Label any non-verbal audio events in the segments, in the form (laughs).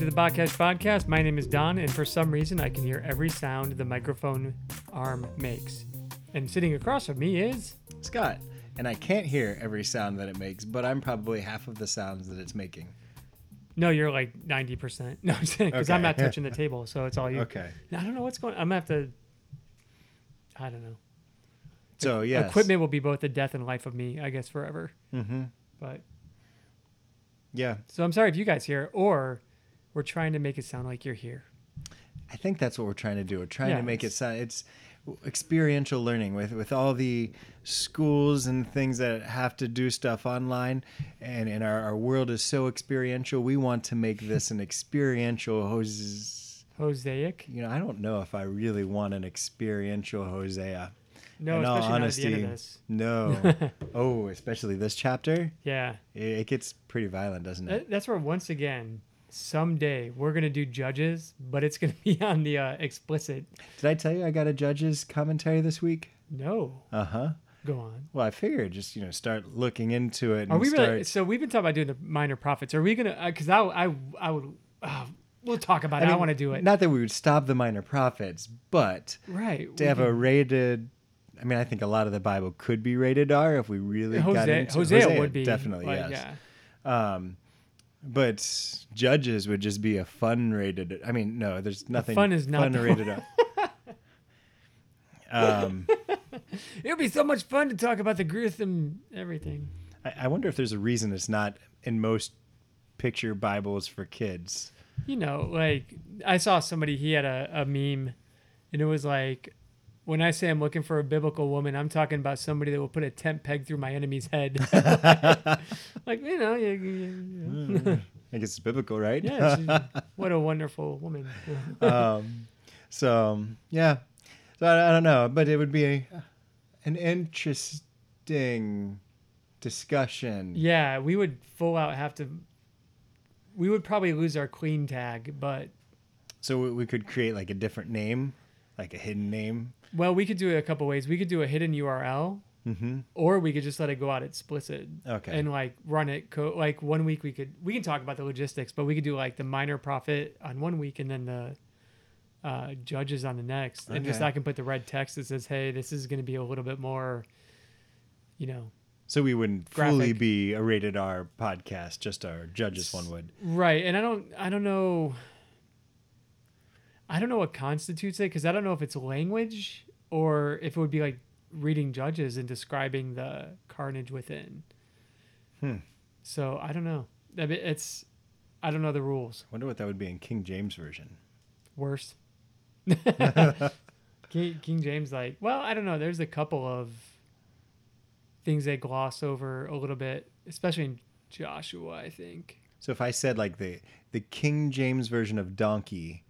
Welcome to the Podcast Podcast. My name is Don, and for some reason, I can hear every sound the microphone arm makes. And sitting across from me is Scott, and I can't hear every sound that it makes, but I'm probably half of the sounds that it's making. no, you're like ninety percent. (laughs) No, I'm saying because I'm not touching the table, so it's all you. Okay. I don't know what's going. on. I'm gonna have to. I don't know. So yes. Equipment will be both the death and life of me, I guess, forever. Mm-hmm. But Yeah, so I'm sorry if you guys hear, or we're trying to make it sound like you're here. I think that's what we're trying to do. We're trying Yeah, to make it sound. It's experiential learning with with all the schools and things that have to do stuff online, and and our, our world is so experiential. We want to make this an experiential Hos. Hosaic. You know, I don't know if I really want an experiential Hosea. No, In all especially not at the end of honesty, this. No. (laughs) oh, especially this chapter. Yeah. It, it gets pretty violent, doesn't it? That's where once again, someday we're gonna do judges, but it's gonna (laughs) be on the uh, explicit. Did I tell you I got a judge's commentary this week? No, Uh huh. go on. Well, I figured just you know start looking into it. And Are we start, really? So we've been talking about doing the minor prophets. Are we gonna? Because I, I, I would. Uh, we'll talk about it. I mean, want to do it. Not that we would stop the minor prophets, but right. to have a rated. I mean, I think a lot of the Bible could be rated R if we really got Hosea, into Hosea, would be definitely like, yes. Yeah. Um, but judges would just be a fun rated. I mean, no, there's nothing fun is not fun the rated R. um, It would be so much fun to talk about the gruesome everything. I, I wonder if there's a reason it's not in most picture Bibles for kids. You know, like I saw somebody. He had a, a meme, and it was like. When I say I'm looking for a biblical woman, I'm talking about somebody that will put a tent peg through my enemy's head. (laughs) (laughs) like, you know, you, you- I guess it's biblical, right? yeah, what a wonderful woman. (laughs) um, so um, yeah, so I, I don't know, but it would be a, an interesting discussion. yeah, we would full out have to. We would probably lose our queen tag, but So we could create like a different name, like a hidden name. Well, we could do it a couple ways. We could do a hidden URL, Mm-hmm. or we could just let it go out explicit. Okay. and like run it co- like one week we could we can talk about the logistics but we could do like the minor prophet on one week and then the uh, judges on the next and just i can put the red text that says hey this is going to be a little bit more you know So we wouldn't fully be a rated R podcast, just our judges one would. right and i don't i don't know i don't know what constitutes it because i don't know if it's language or if it would be like reading judges and describing the carnage within Hmm. so i don't know it's i don't know the rules Wonder what that would be in King James version. worse. (laughs) (laughs) King, King James, like, well, I don't know. There's a couple of things they gloss over a little bit, especially in Joshua, I think. So if I said like the the King James version of donkey,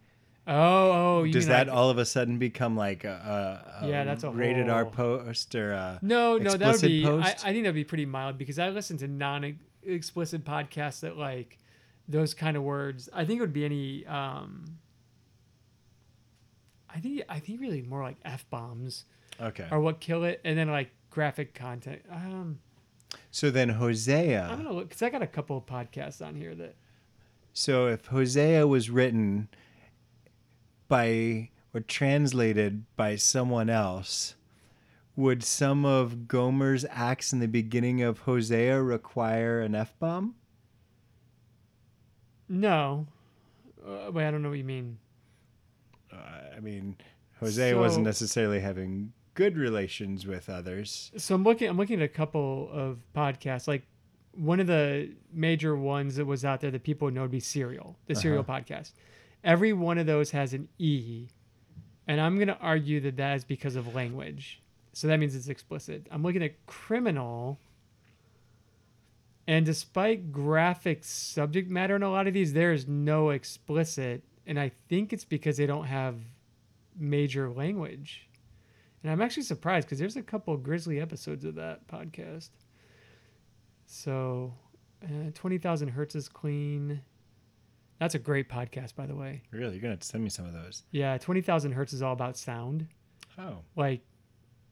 Oh, oh, you does that like- all of a sudden become like a, a, a Yeah, that's a rated R whole- post or a No, no, that would be. I. I think that'd be pretty mild because I listen to non-explicit podcasts that like those kind of words. I think it would be any. um I think I think really more like f bombs okay. Or what kill it, and then like graphic content. Um, So then Hosea. I'm gonna look because I got a couple of podcasts on here that So if Hosea was written by or translated by someone else, would some of Gomer's acts in the beginning of Hosea require an F bomb? no. Uh, wait, I don't know what you mean. Uh, I mean, Hosea wasn't necessarily having good relations with others. So I'm looking. I'm looking at a couple of podcasts. Like one of the major ones that was out there that people would know would be Serial, the Serial podcast. Every one of those has an E, and I'm gonna argue that that is because of language. So that means it's explicit. I'm looking at Criminal, and despite graphic subject matter in a lot of these, there is no explicit, and I think it's because they don't have major language. And I'm actually surprised because there's a couple grisly episodes of that podcast. So, uh, 20,000 Hertz is clean. That's a great podcast, by the way. Really, you're gonna have to send me some of those. Yeah, 20,000 Hertz is all about sound. Oh, Like,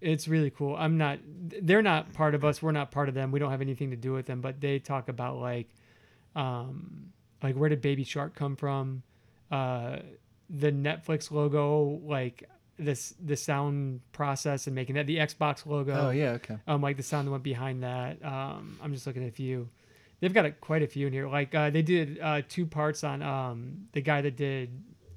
it's really cool. I'm not, they're not part of us. We're not part of them. We don't have anything to do with them, but they talk about like, um, like where did Baby Shark come from? Uh, the Netflix logo, like this the sound process and making that the Xbox logo. Oh yeah, okay. Um, like the sound that went behind that. Um, I'm just looking at a few. They've got a, quite a few in here. Like uh, they did uh, two parts on um, the guy that did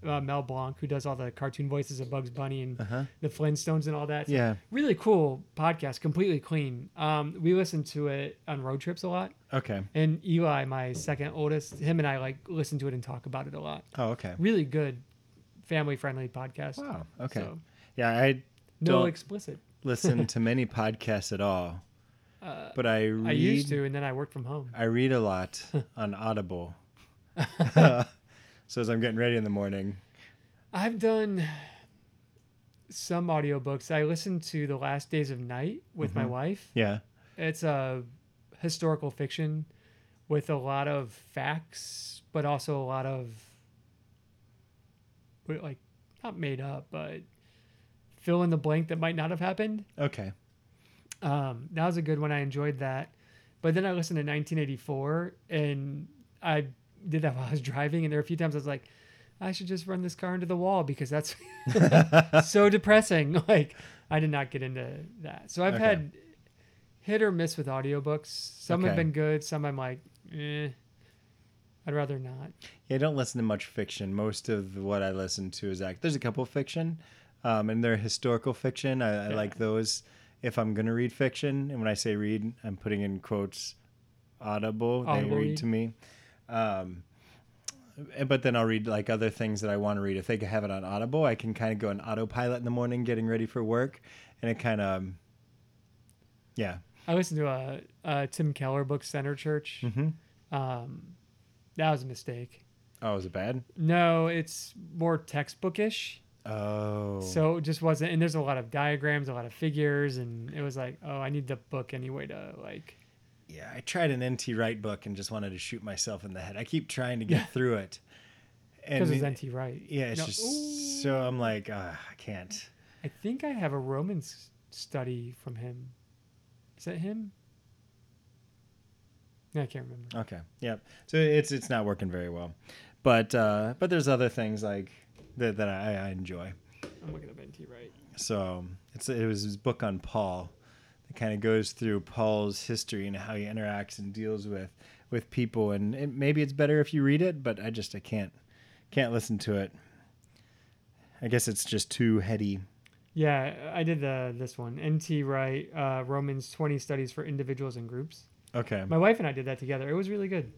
uh, Mel Blanc, who does all the cartoon voices of Bugs Bunny and Uh-huh. the Flintstones and all that. So Yeah. really cool podcast, completely clean. Um, we listen to it on road trips a lot, Okay. and Eli, my second oldest, him and I like listen to it and talk about it a lot. Oh, okay. Really good, family friendly podcast. Wow. Okay. So, Yeah, I no Don't- explicit. listen to many podcasts at all, Uh, but I read. I used to, and then I worked from home. I read a lot (laughs) on Audible. (laughs) so as I'm getting ready in the morning. I've done some audiobooks. I listened to The Last Days of Night with my Mhm. wife. Yeah. It's a historical fiction with a lot of facts, but also a lot of like not made up, but fill in the blank that might not have happened. Okay. Um, that was a good one. I enjoyed that. But then I listened to 1984, and I did that (laughs) while I was driving. And there were a few times I was like, I should just run this car into the wall because that's (laughs) so (laughs) depressing. Like I did not get into that. So I've Okay. had hit or miss with audiobooks. Some have been good. Some I'm like, eh. I'd rather not. Yeah, I don't listen to much fiction. Most of what I listen to is act. There's a couple fiction, um, and they're historical fiction. I, I like those. If I'm gonna read fiction, and when I say read, I'm putting in quotes, audible. Audible they read read. to me. Um, but then I'll read like other things that I want to read. If they have it on Audible, I can kind of go on autopilot in the morning, getting ready for work, and it kind of, yeah. I listened to a, a Tim Keller book, Center Church. Mm-hmm. Um, that was a mistake. Oh, is it bad? No, it's more textbookish. Oh, So it just wasn't, and there's a lot of diagrams, a lot of figures, and it was like, oh, I need the book anyway to like. Yeah, I tried an NT Wright book and just wanted to shoot myself in the head. I keep trying to get through it. Because it's NT Wright. Yeah, it's No, just ooh. so I'm like, uh, I can't. I think I have a Romans study from him. Is that him? No, I can't remember. Okay, yep. So it's it's not working very well, but uh, but there's other things like that that I, I enjoy. I'm looking up NT Wright. So it's it was his book on Paul that kind of goes through Paul's history and how he interacts and deals with with people. And it, maybe it's better if you read it, but I just I can't can't listen to it. I guess it's just too heady. Yeah, I did the this one. NT Wright, uh, Romans 20 studies for individuals and groups. Okay. My wife and I did that together. It was really good.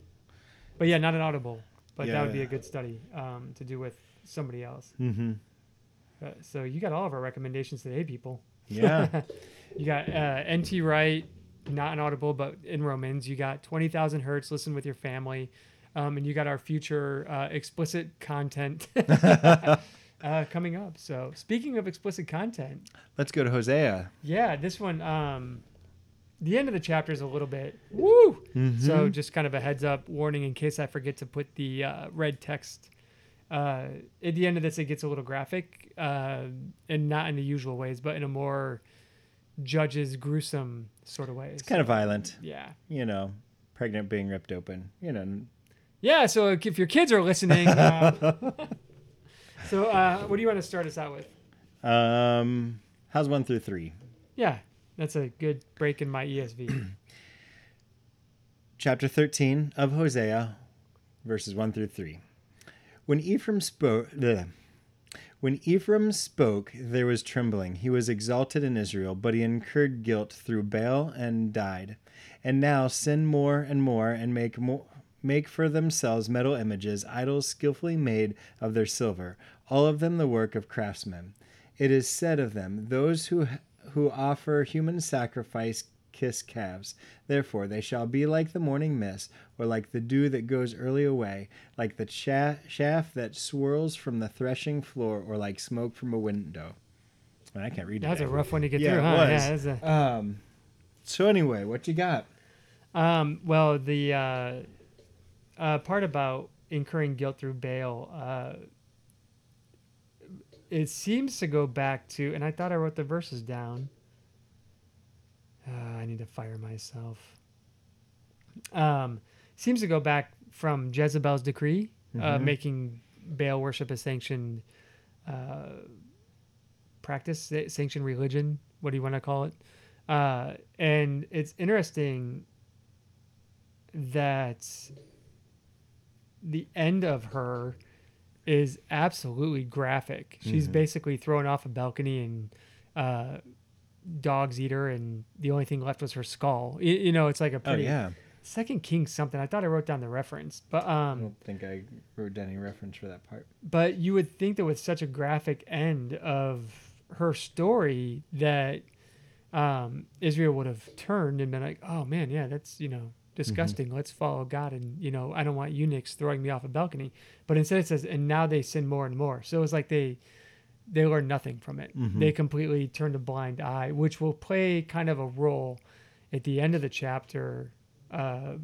But yeah, not an audible. But Yeah, that would be a good study um, to do with somebody else. Mm-hmm. Uh, so you got all of our recommendations today, people. Yeah. (laughs) you got uh, NT Wright, not an audible, but in Romans. You got 20,000 hertz, listen with your family. Um, and you got our future uh, explicit content (laughs) uh, coming up. So speaking of explicit content, Let's go to Hosea. yeah, this one, um, the end of the chapter is a little bit woo. Mm-hmm. So just kind of a heads up warning in case I forget to put the uh, red text. Uh, at the end of this, it gets a little graphic, uh, and not in the usual ways, but in a more judges gruesome sort of way. it's kind of violent, yeah, you know, pregnant being ripped open, you know. yeah. So if your kids are listening, uh, (laughs) so uh, what do you want to start us out with? Um, how's one through three? Yeah, that's a good break in my ESV. (clears throat) Chapter 13 of Hosea, verses 1 through 3. When Ephraim spoke, when Ephraim spoke, there was trembling. He was exalted in Israel, but he incurred guilt through Baal and died. And now sin more and more and make more make for themselves metal images, idols skillfully made of their silver, all of them the work of craftsmen. It is said of them, those who who offer human sacrifice kiss calves. Therefore they shall be like the morning mist, or like the dew that goes early away, like the cha- chaff that swirls from the threshing floor, or like smoke from a window. Man, I can't read that. That's a rough one to get Yeah, through, huh? Yeah, that's a, Um. So anyway, what you got? Um, well, the uh, uh, part about incurring guilt through Baal, uh, it seems to go back to, and I thought I wrote the verses down. Uh, I need to fire myself. Um, seems to go back from Jezebel's decree, uh, Mhm. making Baal worship a sanctioned uh, practice, sa- sanctioned religion. What do you want to call it? Uh, and it's interesting that the end of her is absolutely graphic. She's Mhm. basically thrown off a balcony and uh, dogs eat her, and the only thing left was her skull. You, you know, it's like a Oh pretty yeah. Second King something. I thought I wrote down the reference, but um, I don't think I wrote down any reference for that part. but you would think that with such a graphic end of her story that um, Israel would have turned and been like, "Oh man, yeah, that's you know disgusting. Let's follow God." And you know, I don't want eunuchs throwing me off a balcony. But instead, it says, "And now they sin more and more." So it was like they they learn nothing from it. Mhm. They completely turned a blind eye, which will play kind of a role at the end of the chapter uh,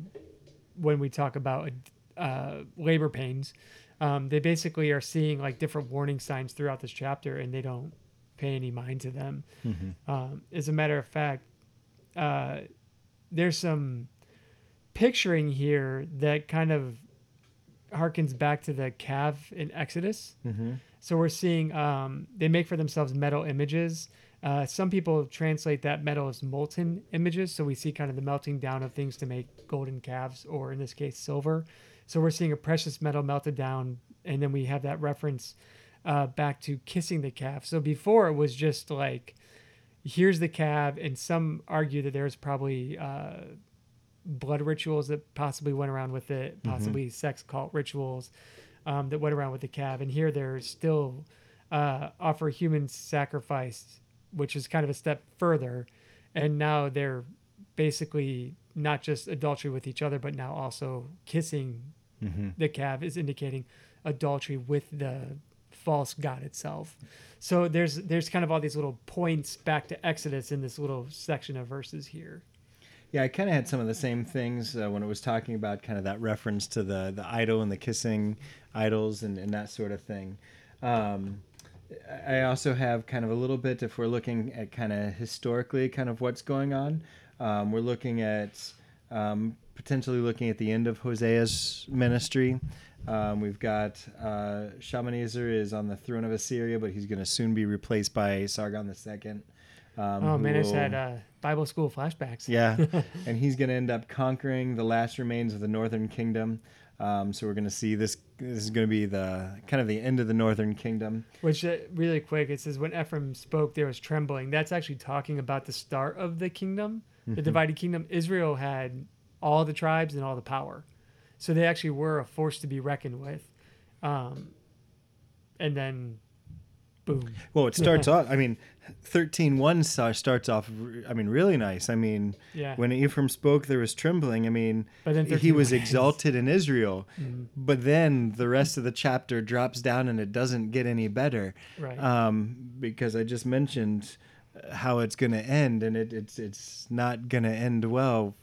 when we talk about uh, labor pains. Um, they basically are seeing like different warning signs throughout this chapter, and they don't pay any mind to them. Mm-hmm. Um, as a matter of fact, uh, there's some picturing here that kind of harkens back to the calf in Exodus. Mm-hmm. So we're seeing um, they make for themselves metal images. Uh, some people translate that metal as molten images. So we see kind of the melting down of things to make golden calves, or in this case, silver. So we're seeing a precious metal melted down, and then we have that reference uh, back to kissing the calf. So before it was just like, here's the calf, and some argue that there's probably uh, blood rituals that possibly went around with it, possibly sex cult rituals um, that went around with the calf. And here they're still uh, offer human sacrifice, which is kind of a step further. And now they're basically not just adultery with each other, but now also kissing Mm-hmm. the calf is indicating adultery with the false god itself. So there's there's kind of all these little points back to Exodus in this little section of verses here. Yeah, I kind of had some of the same things uh, when it was talking about kind of that reference to the the idol and the kissing idols and, and that sort of thing. Um, I also have kind of a little bit if we're looking at kind of historically kind of what's going on. Um, we're looking at um, potentially looking at the end of Hosea's ministry. Um, we've got uh, Shalmaneser is on the throne of Assyria, but he's going to soon be replaced by Sargon II. Um, oh man, I just had uh, Bible school flashbacks. yeah, (laughs) and he's going to end up conquering the last remains of the northern kingdom. Um, so we're going to see this. This is going to be the kind of the end of the northern kingdom. Which uh, really quick, it says when Ephraim spoke, there was trembling. That's actually talking about the start of the kingdom, Mm-hmm. the divided kingdom. Israel had all the tribes and all the power, so they actually were a force to be reckoned with. Um, and then, boom. Well, it starts off. I mean, thirteen one starts off. I mean, really nice. I mean, Yeah. when Ephraim spoke, there was trembling. I mean, But then he was exalted in Israel. Mhm. But then the rest of the chapter drops down, and it doesn't get any better. Right. um, because I just mentioned how it's going to end, and it, it's it's not going to end well.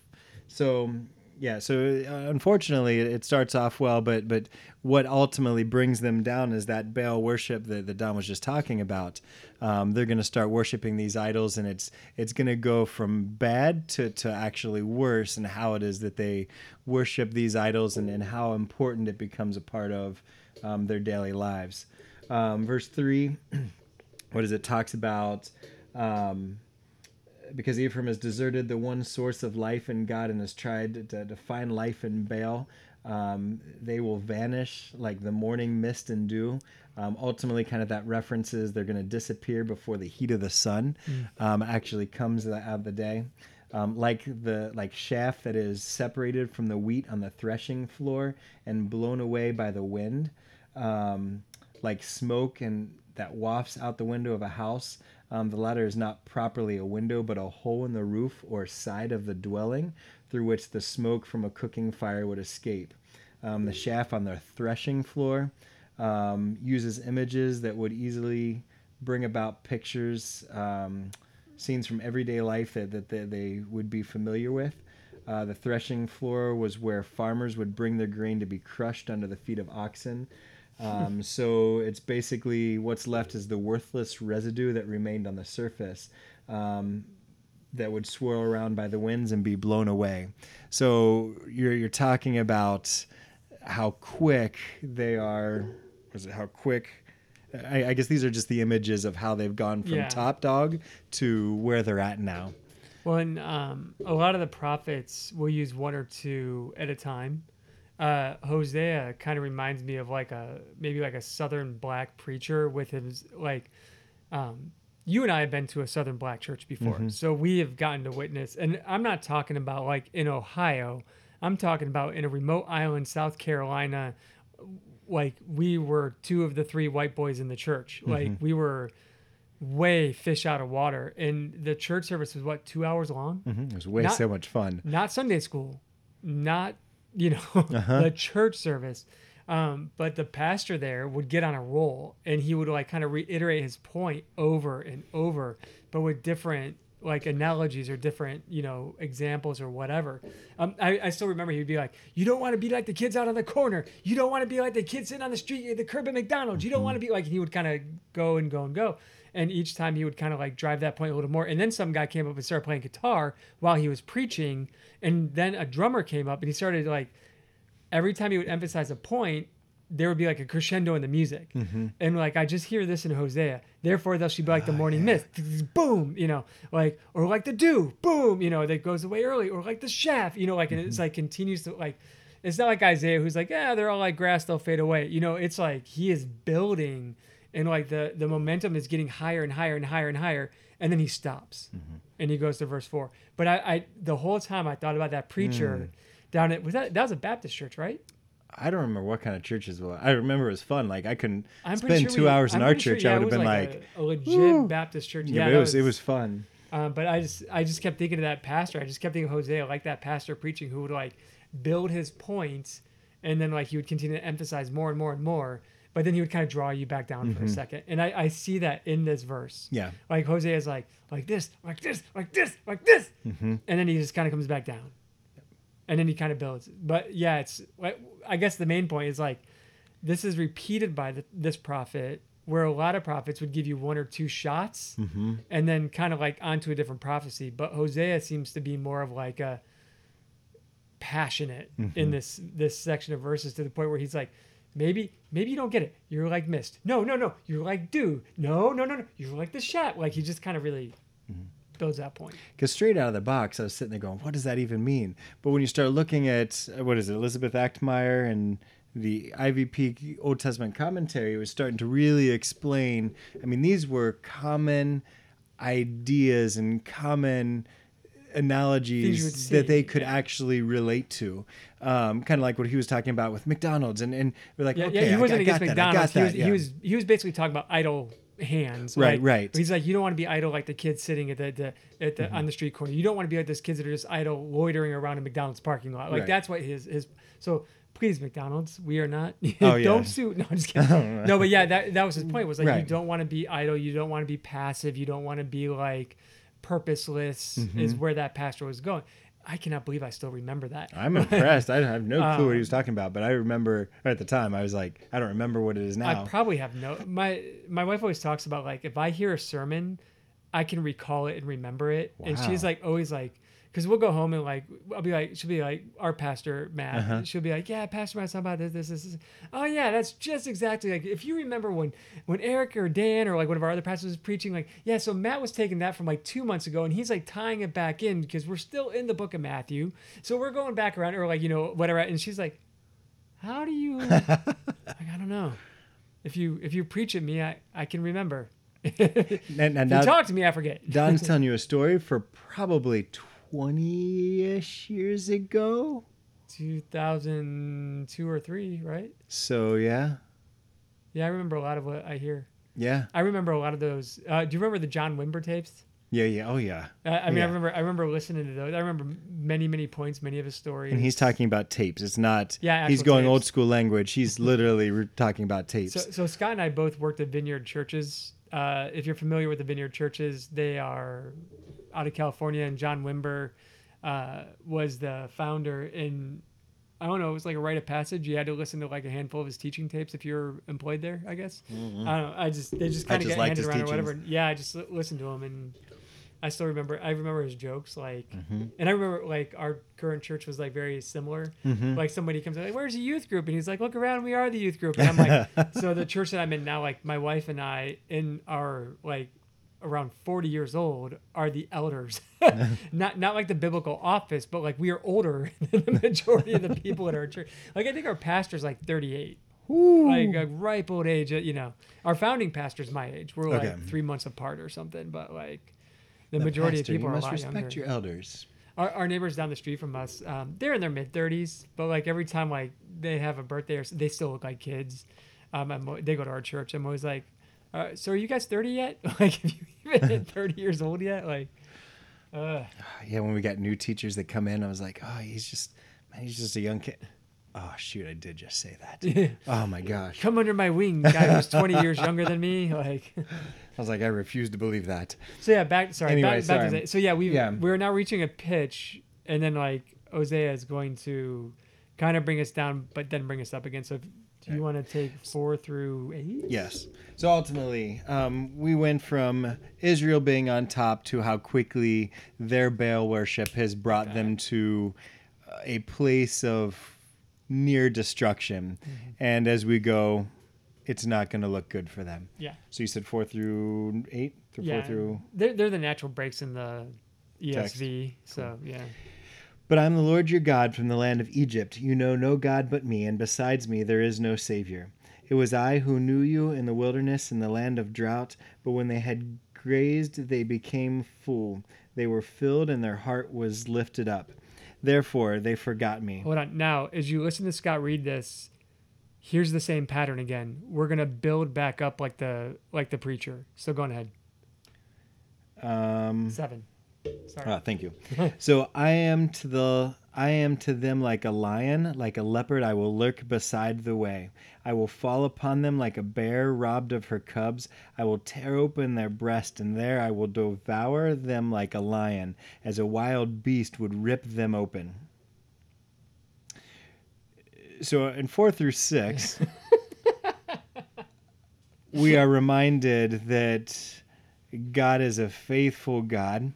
So yeah, so uh, unfortunately, it starts off well, but but what ultimately brings them down is that Baal worship that, that Don was just talking about. Um, they're going to start worshiping these idols, and it's it's going to go from bad to, to actually worse, and how it is that they worship these idols, and, and how important it becomes a part of um, their daily lives. Um, verse three (clears throat) what is it talks about um, because Ephraim has deserted the one source of life in God and has tried to, to find life in Baal. Um, they will vanish like the morning mist and dew. Um, ultimately, kind of that references they're going to disappear before the heat of the sun um, actually comes out of the day. Um, like the like chaff that is separated from the wheat on the threshing floor and blown away by the wind um, like smoke and that wafts out the window of a house. Um, the latter is not properly a window, but a hole in the roof or side of the dwelling through which the smoke from a cooking fire would escape. Um, the shaft on the threshing floor um, uses images that would easily bring about pictures, um, scenes from everyday life that, that they, they would be familiar with. Uh, the threshing floor was where farmers would bring their grain to be crushed under the feet of oxen. Um, so it's basically what's left is the worthless residue that remained on the surface um, that would swirl around by the winds and be blown away. So you're, you're talking about how quick they are. Was it how quick? I, I guess these are just the images of how they've gone from Yeah. top dog to where they're at now. Well, and um, a lot of the prophets will use one or two at a time. Uh, Hosea kind of reminds me of like a maybe like a southern black preacher with his like. Um, you and I have been to a southern black church before, so we have gotten to witness. And I'm not talking about like in Ohio. I'm talking about in a remote island, South Carolina. Like we were two of the three white boys in the church. Like we were way fish out of water. And the church service was what two hours long. Mhm. It was way Not- so much fun. Not Sunday school, not you know (laughs) Uh-huh. the church service. Um, but the pastor there would get on a roll and he would like kind of reiterate his point over and over, but with different like analogies or different you know examples or whatever. Um, I, I still remember he would be like, "You don't want to be like the kids out on the corner. You don't want to be like the kids sitting on the street, the curb at McDonald's. You don't want to be like." And he would kind of go and go and go. And each time he would kind of like drive that point a little more. And then some guy came up and started playing guitar while he was preaching. And then a drummer came up and he started like every time he would emphasize a point, there would be like a crescendo in the music. Mm-hmm. And like I just hear this in Hosea. Therefore thou shalt be like the ah, morning mist. Boom, you know, like or like the dew, boom, you know, that goes away early, or like the shaft, you know, like and it's mm-hmm. like continues to like it's not like Isaiah who's like, yeah, they're all like grass, they'll fade away. You know, it's like he is building and like the the momentum is getting higher and higher and higher and higher, and then he stops. And he goes to verse four. But I, I the whole time I thought about that preacher down at was that that was a Baptist church, right? I don't remember what kind of churches were. I remember it was fun. Like I couldn't I'm spend sure two we- hours in I'm our pretty sure, church. yeah, I would have been like, like, a, a legit "Woo." Baptist church. yeah, Yeah, it was, it was fun. Um, but I just I just kept thinking of that pastor. I just kept thinking of Hosea, like that pastor preaching who would like build his points, and then like he would continue to emphasize more and more and more. But then he would kind of draw you back down for a mm-hmm. second, and I, I see that in this verse. Yeah. Like Hosea is like like this, like this, like this, like this, mm-hmm. and then he just kind of comes back down, and then he kind of builds. But yeah, it's I guess the main point is like this is repeated by the, this prophet, where a lot of prophets would give you one or two shots, mm-hmm. and then kind of like onto a different prophecy. But Hosea seems to be more of like a passionate in this this section of verses to the point where he's like maybe maybe you don't get it you're like missed. no no no you're like dude. no no no no you're like the shat like he just kind of really builds that point Because straight out of the box, I was sitting there going, "What does that even mean?" But when you start looking at uh, what is it, Elizabeth Achtemeier and the IVP Old Testament commentary, it was starting to really explain. I mean, these were common ideas and common Things you would analogies that they could yeah. actually relate to. Um, kind of like what he was talking about with McDonald's, and and we're like, yeah, okay, yeah he wasn't I, against that, I mcdonald's got he, was, that, he was he was basically talking about idle hands Right, like- right. he's like you don't want to be idle like the kids sitting at the, the at the Mm-hmm. on the street corner you don't want to be like those kids that are just idle loitering around a mcdonald's parking lot like Right. that's what his his so please mcdonald's we are not (laughs) Oh, yeah. don't sue no i'm just kidding (laughs) no but yeah that that was his point was like you don't want to be idle you don't want to be passive you don't want to be like purposeless Mm-hmm. is where that pastor was going i cannot believe i still remember that I'm impressed. I have no clue what he (laughs) Um, was talking about, but I remember at the time I was like, I don't remember what it is now. I probably have no. My my wife always talks about like if I hear a sermon, I can recall it and remember it, and she's like always like. Because we'll go home and like I'll be like she'll be like our pastor Matt Uh-huh. she'll be like yeah Pastor Matt's talking about this, this this this. Oh yeah that's just exactly like if you remember when when Eric or Dan or like one of our other pastors was preaching like yeah so Matt was taking that from like two months ago and he's like tying it back in because we're still in the book of Matthew. So we're going back around or like you know whatever and she's like how do you (laughs) like I don't know. If you if you preach at me I I can remember. (laughs) And, and you now talk to me I forget. Don's (laughs) telling you a story for probably 20-ish years ago. 2002 or 3 right So yeah, yeah I remember a lot of what I hear yeah, I remember a lot of those uh, do you remember the John Wimber tapes yeah, yeah. Oh yeah. uh, I mean I remember I remember listening to those I remember many many points many of his stories And he's talking about tapes. It's not. Yeah, he's going tapes. old school language. He's (laughs) literally talking about tapes. So, so Scott and I both worked at Vineyard Churches. Uh, if you're familiar with the Vineyard Churches, they are out of California, and John Wimber uh, was the founder. And I don't know, it was like a rite of passage. You had to listen to like a handful of his teaching tapes if you're employed there. I guess. I don't know. I just they just Mm-hmm. Kind of get handed around or whatever. Yeah, I just li- listened to him and I still remember. I remember his jokes, like, Mm-hmm. and I remember like our current church was like very similar. Mm-hmm. Like somebody comes like, "Where's the youth group?" And he's like, "Look around, we are the youth group." And I'm like, (laughs) so the church that I'm in now, like my wife and I, in our like around 40 years old, are the elders. (laughs) (laughs) not not like the biblical office, but like we are older (laughs) than the majority of the people in our church. Like I think our pastor's like 38 like a ripe old age. You know, our founding pastor's my age. We're Okay. like three months apart or something. But like, the, majority pastor, of people you are must respect younger. your elders. Our, our neighbors down the street from us, um, they're in their mid thirties, but like every time like they have a birthday or they still look like kids. Um, I'm, they go to our church. I'm always like, uh, so are you guys 30 yet? (laughs) like, have you even hit (laughs) 30 years old yet? Like, uh, (sighs) Yeah, when we got new teachers that come in, I was like, oh, he's just, man, he's just a young kid. Oh shoot, I did just say that. (laughs) oh my gosh. come under my wing, guy who's 20 years younger than me. Like, I was like, I refuse to believe that. So yeah, back sorry, Anyway, back, back to sorry. so yeah, we Yeah. we're now reaching a pitch, and then like Osea is going to kind of bring us down, but then bring us up again. So if, do you want to take four through eight? Yes. So ultimately, um, we went from Israel being on top to how quickly their Baal worship has brought them to uh, a place of near destruction. And as we go, it's not going to look good for them. Yeah, So you said four through eight, through yeah. four through. They're they're the natural breaks in the Text. ESV. So yeah, But I'm the Lord your God from the land of Egypt. You know no God but me, and besides me there is no Savior. It was I who knew you in the wilderness in the land of drought, but when they had grazed, they became full. They were filled, and their heart was lifted up. Therefore they forgot me. hold on. Now, as you listen to Scott read this, here's the same pattern again. We're gonna build back up like the like the preacher. So go on ahead. Um, Seven. Sorry. Ah, thank you. (laughs) so I am to the I am to them like a lion, like a leopard. I will lurk beside the way. I will fall upon them like a bear robbed of her cubs. I will tear open their breast, and there I will devour them like a lion, as a wild beast would rip them open. So in four through six, (laughs) we are reminded that God is a faithful God.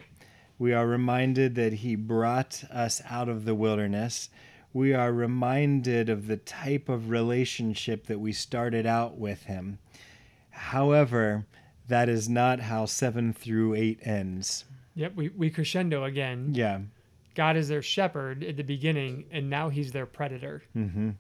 We are reminded that He brought us out of the wilderness. We are reminded of the type of relationship that we started out with Him. However, that is not how 7 through 8 ends. Yep. We we crescendo again. Yeah. God is their shepherd at the beginning, and now he's their predator. Mm-hmm.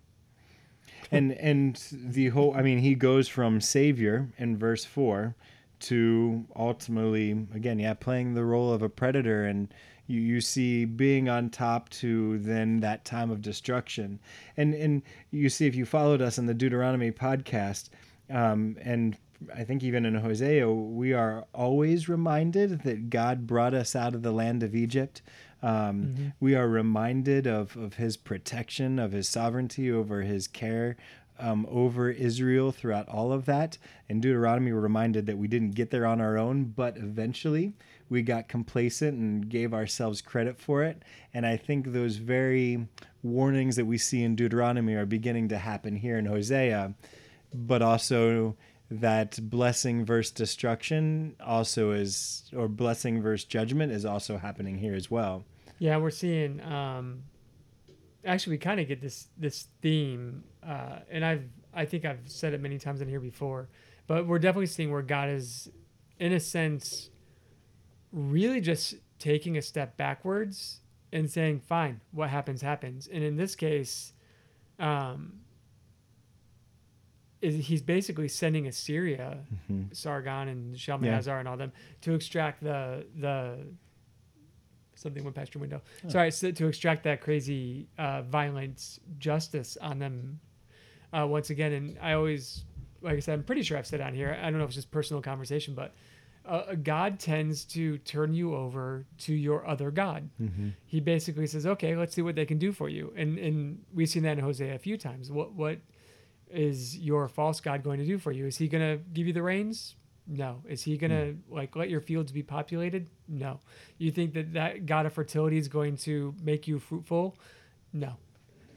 And and the whole I mean he goes from savior in verse 4 to ultimately again yeah playing the role of a predator and you, you see being on top to then that time of destruction. And and you see if you followed us on the Deuteronomy podcast um, and I think even in Hosea we are always reminded that God brought us out of the land of Egypt. Um, we are reminded of, of his protection, of his sovereignty over his care um, over Israel throughout all of that. In Deuteronomy, we're reminded that we didn't get there on our own, but eventually we got complacent and gave ourselves credit for it. And I think those very warnings that we see in Deuteronomy are beginning to happen here in Hosea, but also that blessing versus destruction also is, or blessing versus judgment is also happening here as well. Yeah, we're seeing. Um, actually, we kind of get this this theme, uh, and I've I think I've said it many times in here before, but we're definitely seeing where God is, in a sense, really just taking a step backwards and saying, "Fine, what happens happens." And in this case, um, is he's basically sending Assyria, Mhm. Sargon and Shalmaneser and all them to extract the the something went past your window. Sorry, so to extract that crazy uh, violent justice on them uh, once again. And I always, like I said, I'm pretty sure I've said on here. I don't know if it's just personal conversation, but uh, God tends to turn you over to your other god. Mhm. He basically says, "Okay, let's see what they can do for you." And and we've seen that in Hosea a few times. What what is your false god going to do for you? Is he going to give you the rains? No. Is he going to like let your fields be populated? No. You think that that god of fertility is going to make you fruitful? No.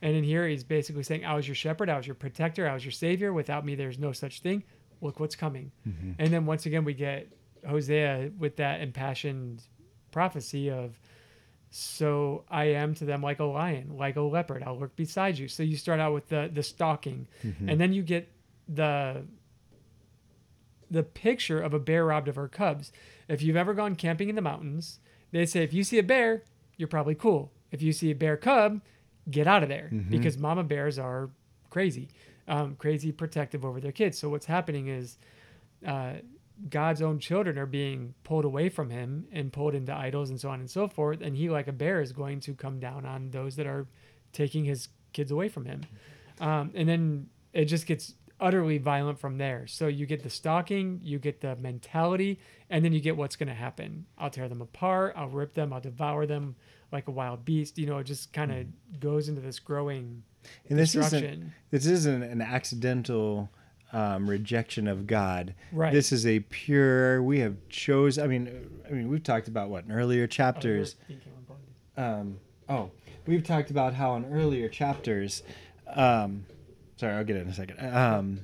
And in here, he's basically saying, I was your shepherd, I was your protector, I was your savior. Without me, there's no such thing. Look what's coming. And then once again, we get Hosea with that impassioned prophecy of so I am to them like a lion, like a leopard. I'll lurk beside you. So you start out with the the stalking, Mm-hmm. and then you get the the picture of a bear robbed of her cubs. If you've ever gone camping in the mountains, they say if you see a bear, you're probably cool. If you see a bear cub, get out of there Mm-hmm. because mama bears are crazy, um, crazy protective over their kids. So what's happening is uh, God's own children are being pulled away from him and pulled into idols and so on and so forth. And he, like a bear, is going to come down on those that are taking his kids away from him. Um, and then it just gets utterly violent from there. So you get the stalking, you get the mentality, and then you get what's going to happen. I'll tear them apart, I'll rip them, I'll devour them like a wild beast. You know, it just kind of goes into this growing And this isn't destruction. this isn't an accidental um, rejection of God. Right. This is a pure. We have chose. I mean, I mean, we've talked about what in earlier Oh, chapters. you're speaking on body. um, oh, we've talked about how in earlier chapters. Um, sorry, I'll get it in a second. Um,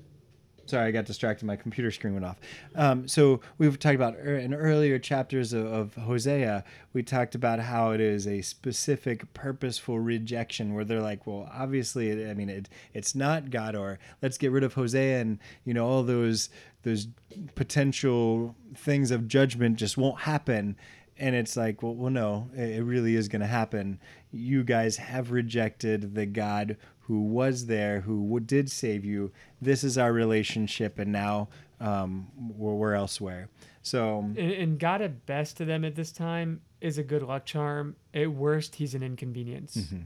sorry, I got distracted. My computer screen went off. Um, so we've talked about in earlier chapters of, of Hosea. We talked about how it is a specific, purposeful rejection where they're like, well, obviously, I mean, it, it's not God, or let's get rid of Hosea, and you know, all those those potential things of judgment just won't happen and it's like well, well no it really is going to happen you guys have rejected the god who was there who did save you this is our relationship and now um, we're, we're elsewhere so And, and God at best to them at this time is a good luck charm. At worst, he's an inconvenience. Mm-hmm.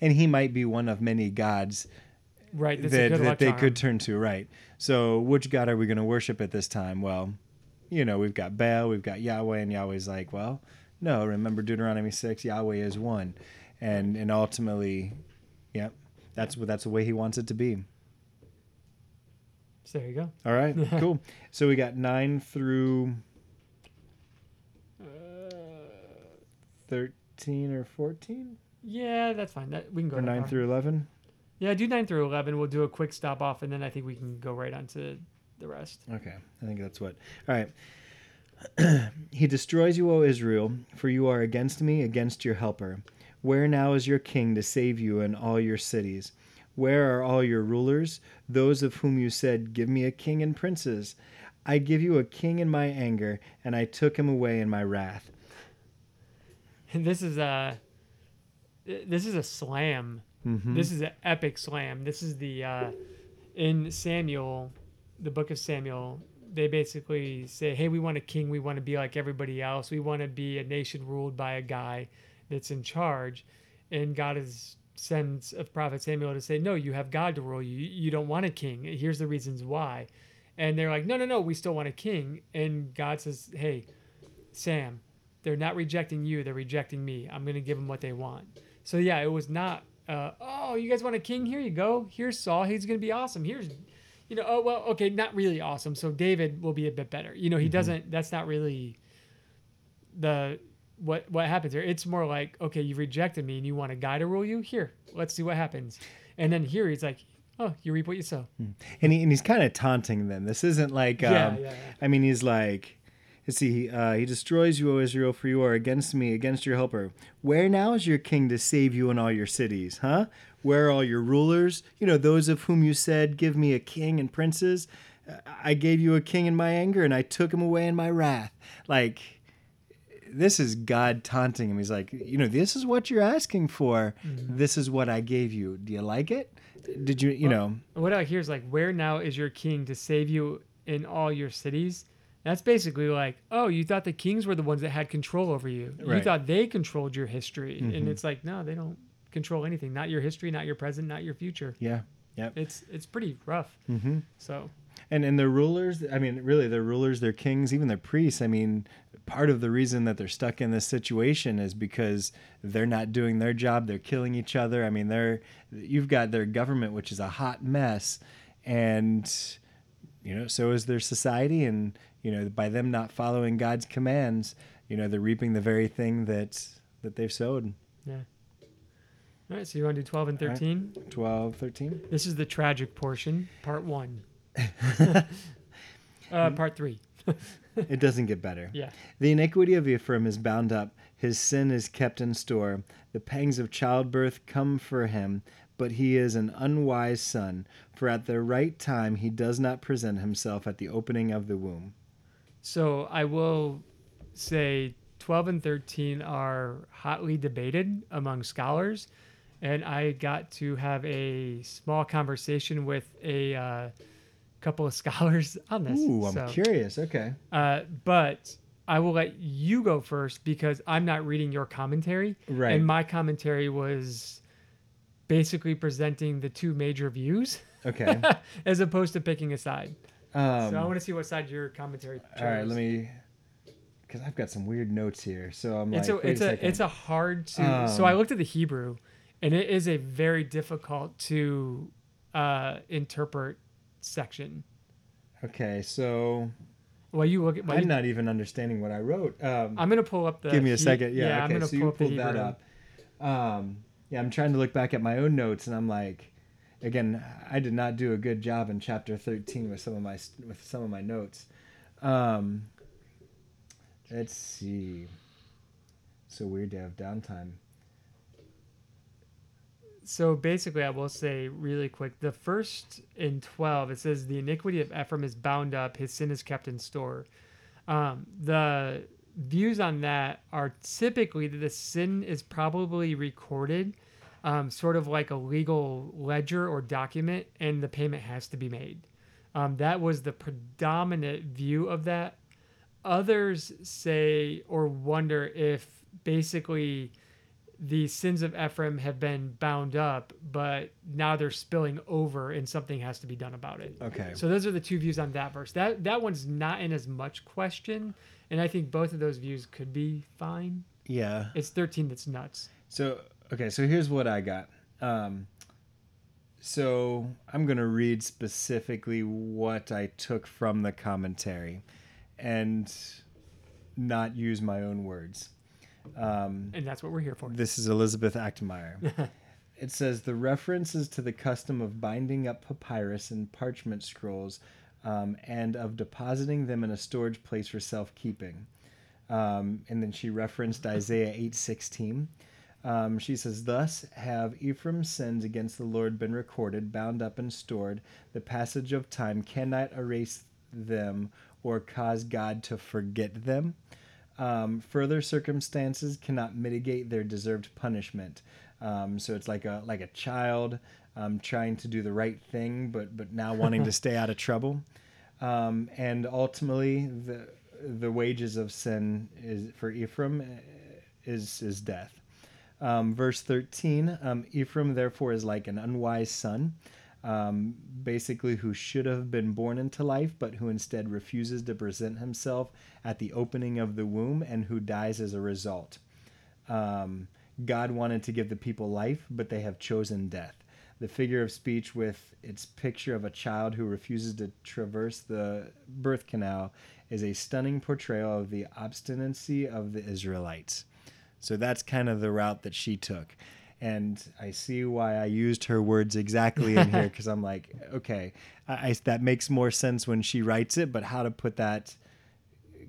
and he might be one of many gods Right. That, that they charm. could turn to right so which god are we going to worship at this time well you know we've got baal we've got yahweh and yahweh's like well no remember deuteronomy 6 yahweh is one and and ultimately yep that's what that's the way he wants it to be So there you go. all right (laughs) cool so we got 9 through Uh, 13 or 14 yeah, that's fine. That we can go or 9 far. through 11 Yeah, do nine through eleven. We'll do a quick stop off, and then I think we can go right on to the rest. Okay, I think that's what. All right. (clears throat) he destroys you, O Israel, for you are against me, against your helper. Where now is your king to save you and all your cities? Where are all your rulers, those of whom you said, Give me a king and princes? I give you a king in my anger, and I took him away in my wrath. (laughs) this is a this is a slam. Mhm. This is an epic slam. This is the uh, in Samuel, the book of Samuel. They basically say, "Hey, we want a king. We want to be like everybody else. We want to be a nation ruled by a guy that's in charge." And God is sends a prophet Samuel to say, "No, you have God to rule you. You don't want a king. Here's the reasons why." And they're like, "No, no, no. We still want a king." And God says, "Hey, Sam, they're not rejecting you. They're rejecting me. I'm going to give them what they want." So yeah, it was not. Uh, oh, you guys want a king? Here you go. Here's Saul. He's going to be awesome. Here's, you know. Oh well, okay, not really awesome. So David will be a bit better. You know, he doesn't. That's not really the what what happens here. It's more like, okay, you rejected me and you want a guy to rule you. Here, let's see what happens. And then here he's like, oh, you reap what you sow. And, he, and he's kind of taunting them. This isn't like. Um, Yeah, yeah, yeah. I mean, he's like, let's see, uh, he destroys you, O Israel, for you are against me, against your helper. Where now is your king to save you in all your cities, huh? Where are all your rulers? You know, those of whom you said, Give me a king and princes. Uh, I gave you a king in my anger, and I took him away in my wrath. Like, this is God taunting him. He's like, you know, this is what you're asking for. Mm-hmm. This is what I gave you. Do you like it? Did you, you know? What I hear is like, where now is your king to save you in all your cities? That's basically like, oh, you thought the kings were the ones that had control over you. You thought they controlled your history, and Mhm. it's like, no, they don't control anything. Not your history, not your present, not your future. Yeah. Yep. It's it's pretty rough. Mm-hmm. So And and the rulers, I mean, really, their rulers, their kings, even their priests. I mean, part of the reason that they're stuck in this situation is because they're not doing their job. They're killing each other. I mean, they're you've got their government, which is a hot mess, and you know, so is their society. And you know, by them not following God's commands, you know, they're reaping the very thing that that they've sowed. yeah. All right, so you want to do twelve and All right. thirteen? 12, 13? This is the tragic portion, part one. Uh, part three. (laughs) it doesn't get better. Yeah. The iniquity of Ephraim is bound up, his sin is kept in store. The pangs of childbirth come for him, but he is an unwise son, for at the right time he does not present himself at the opening of the womb. So I will say 12 and 13 are hotly debated among scholars. And I got to have a small conversation with a uh, couple of (laughs) scholars on this. Ooh, I'm So, curious. Okay. Uh, but I will let you go first because I'm not reading your commentary. Right. And my commentary was basically presenting the two major views Okay. (laughs) as opposed to picking a side. Um, so I want to see what side your commentary chose. all right, let me, because I've got some weird notes here. So I'm like, it's a wait it's a, a, it's a hard to so I Um, looked at the Hebrew and it is a very difficult to uh interpret section. okay, so Well you look at I'm you- not even understanding what I wrote. Um, I'm gonna pull up the give me a second. Yeah, I'm okay. gonna so pull you pulled that up. Um, yeah, I'm trying to look back at my own notes, and I'm like, again, I did not do a good job in chapter 13 with some of my with some of my notes. Um, let's see. So weird to have downtime. So basically, I will say really quick the first in 12, it says, The iniquity of Ephraim is bound up, his sin is kept in store. Um, the views on that are typically that the sin is probably recorded, um, sort of like a legal ledger or document, and the payment has to be made. Um, that was the predominant view of that. Others say or wonder if basically the sins of Ephraim have been bound up, but now they're spilling over and something has to be done about it. Okay. So those are the two views on that verse. That that one's not in as much question, and I think both of those views could be fine. Yeah. It's 13 that's nuts. So okay, so here's what I got. Um, so I'm gonna read specifically what I took from the commentary, and not use my own words. Um, And that's what we're here for. this is Elizabeth Achtemeier. (laughs) it says the references to the custom of binding up papyrus and parchment scrolls, um, and of depositing them in a storage place for self-keeping. Um, and then she referenced Isaiah (laughs) eight sixteen. Um, she says, Thus have Ephraim's sins against the Lord been recorded, bound up and stored. The passage of time cannot erase them or cause God to forget them. Um, further circumstances cannot mitigate their deserved punishment. Um, so it's like a like a child um, trying to do the right thing, but but now wanting to (laughs) stay out of trouble. Um, and ultimately, the the wages of sin is for Ephraim uh, is is death. Um, verse 13 um, Ephraim, therefore, is like an unwise son, um, basically, who should have been born into life, but who instead refuses to present himself at the opening of the womb and who dies as a result. Um, God wanted to give the people life, but they have chosen death. The figure of speech with its picture of a child who refuses to traverse the birth canal is a stunning portrayal of the obstinacy of the Israelites. So that's kind of the route that she took. And I see why I used her words exactly in here (laughs) because I'm like, okay, I, I, that makes more sense when she writes it, but how to put that,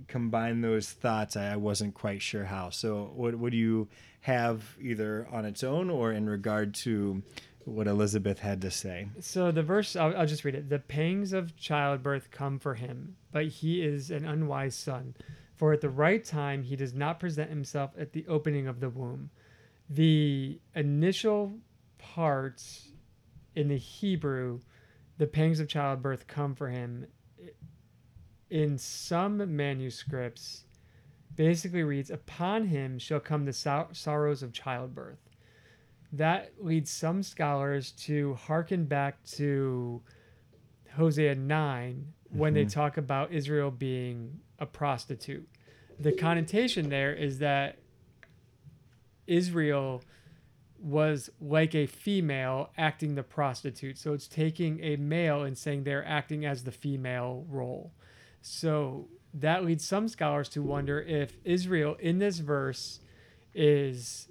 combine those thoughts, I, I wasn't quite sure how. So, what, what do you have either on its own or in regard to what Elizabeth had to say? So the verse, I'll, I'll just read it. The pangs of childbirth come for him, but he is an unwise son. For at the right time, he does not present himself at the opening of the womb. The initial parts in the Hebrew, the pangs of childbirth come for him, in some manuscripts, basically reads, Upon him shall come the sor- sorrows of childbirth. That leads some scholars to hearken back to Hosea 9 when they mm-hmm. talk about Israel being a prostitute. The connotation there is that Israel was like a female acting the prostitute. So it's taking a male and saying they're acting as the female role. So that leads some scholars to wonder if Israel in this verse is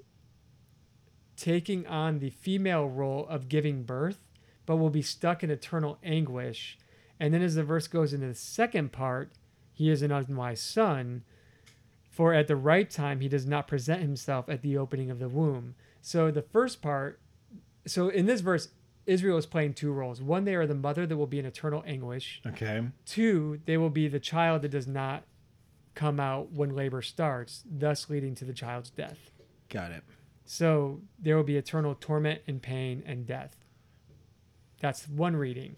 taking on the female role of giving birth, but will be stuck in eternal anguish. And then as the verse goes into the second part, he is an unwise son. For at the right time he does not present himself at the opening of the womb. So the first part, so in this verse, Israel is playing two roles. One, they are the mother that will be in eternal anguish. Okay. Two, they will be the child that does not come out when labor starts, thus leading to the child's death. Got it. So there will be eternal torment and pain and death. That's one reading.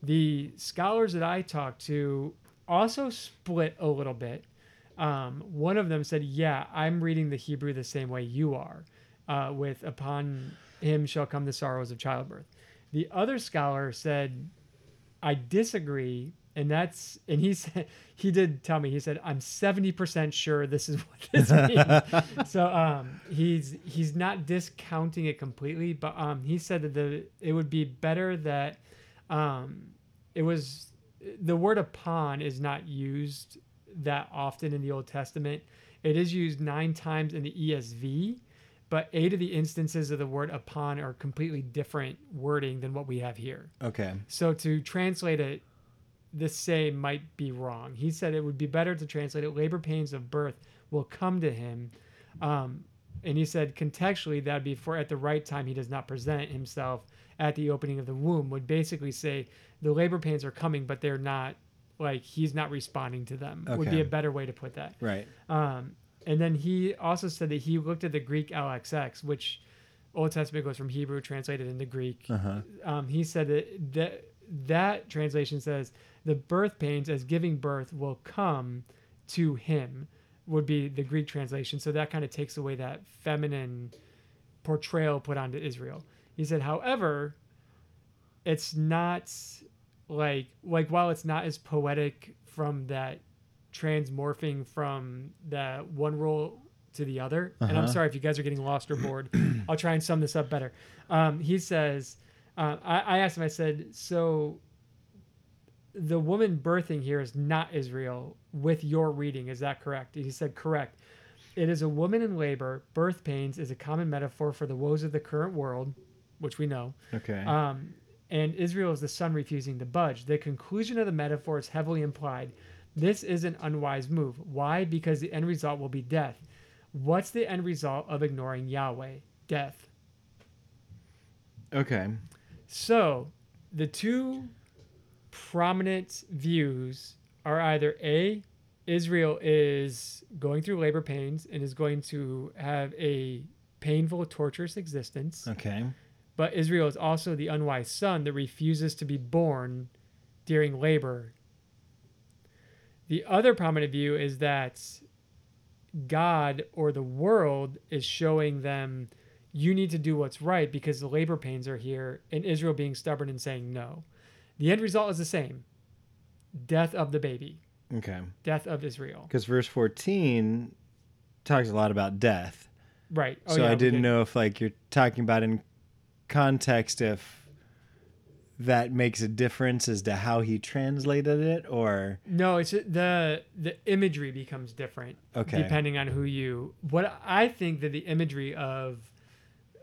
The scholars that I talked to also split a little bit. Um, one of them said, Yeah, I'm reading the Hebrew the same way you are, uh, with upon him shall come the sorrows of childbirth. The other scholar said, I disagree. And that's, and he (laughs) said, he did tell me, he said, I'm 70% sure this is (laughs) what this means. (laughs) so, um, he's, he's not discounting it completely, but, um, he said that the, it would be better that, um, it was, the word upon is not used that often in the Old Testament. It is used nine times in the ESV, but eight of the instances of the word upon are completely different wording than what we have here. Okay. So to translate it the same might be wrong. He said it would be better to translate it labor pains of birth will come to him. Um, and he said contextually that'd be for at the right time he does not present himself at the opening of the womb would basically say the labor pains are coming but they're not like he's not responding to them would be a better way to put that Right. um, and then he also said that he looked at the Greek LXX, which Old Testament goes from Hebrew translated into Greek. Uh huh. Um, he said that, that that translation says the birth pains as giving birth will come to him would be the Greek translation. So that kind of takes away that feminine portrayal put onto Israel. He said, however, it's not like like while it's not as poetic from that transmorphing from that one role to the other. And I'm Uh-huh. sorry if you guys are getting lost or bored. (clears throat) I'll try and sum this up better. Um, he says, uh, I, I asked him, I said, so the woman birthing here is not Israel with your reading. Is that correct? He said, correct. It is a woman in labor. Birth pains is a common metaphor for the woes of the current world, which we know. Okay. Um, and Israel is the son refusing to budge. The conclusion of the metaphor is heavily implied. This is an unwise move. Why? Because the end result will be death. What's the end result of ignoring Yahweh? Death. okay. So the two prominent views are either A, Israel is going through labor pains and is going to have a painful, torturous existence. Okay. But Israel is also the unwise son that refuses to be born during labor. The other prominent view is that God or the world is showing them you need to do what's right because the labor pains are here, and Israel being stubborn and saying no. The end result is the same death of the baby, Okay. death of Israel. Because verse 14 talks a lot about death. Right. Oh, so yeah, I didn't did. know if like you're talking about in context if that makes a difference as to how he translated it or No, it's the the imagery becomes different Okay. depending on who you. What I think that the imagery of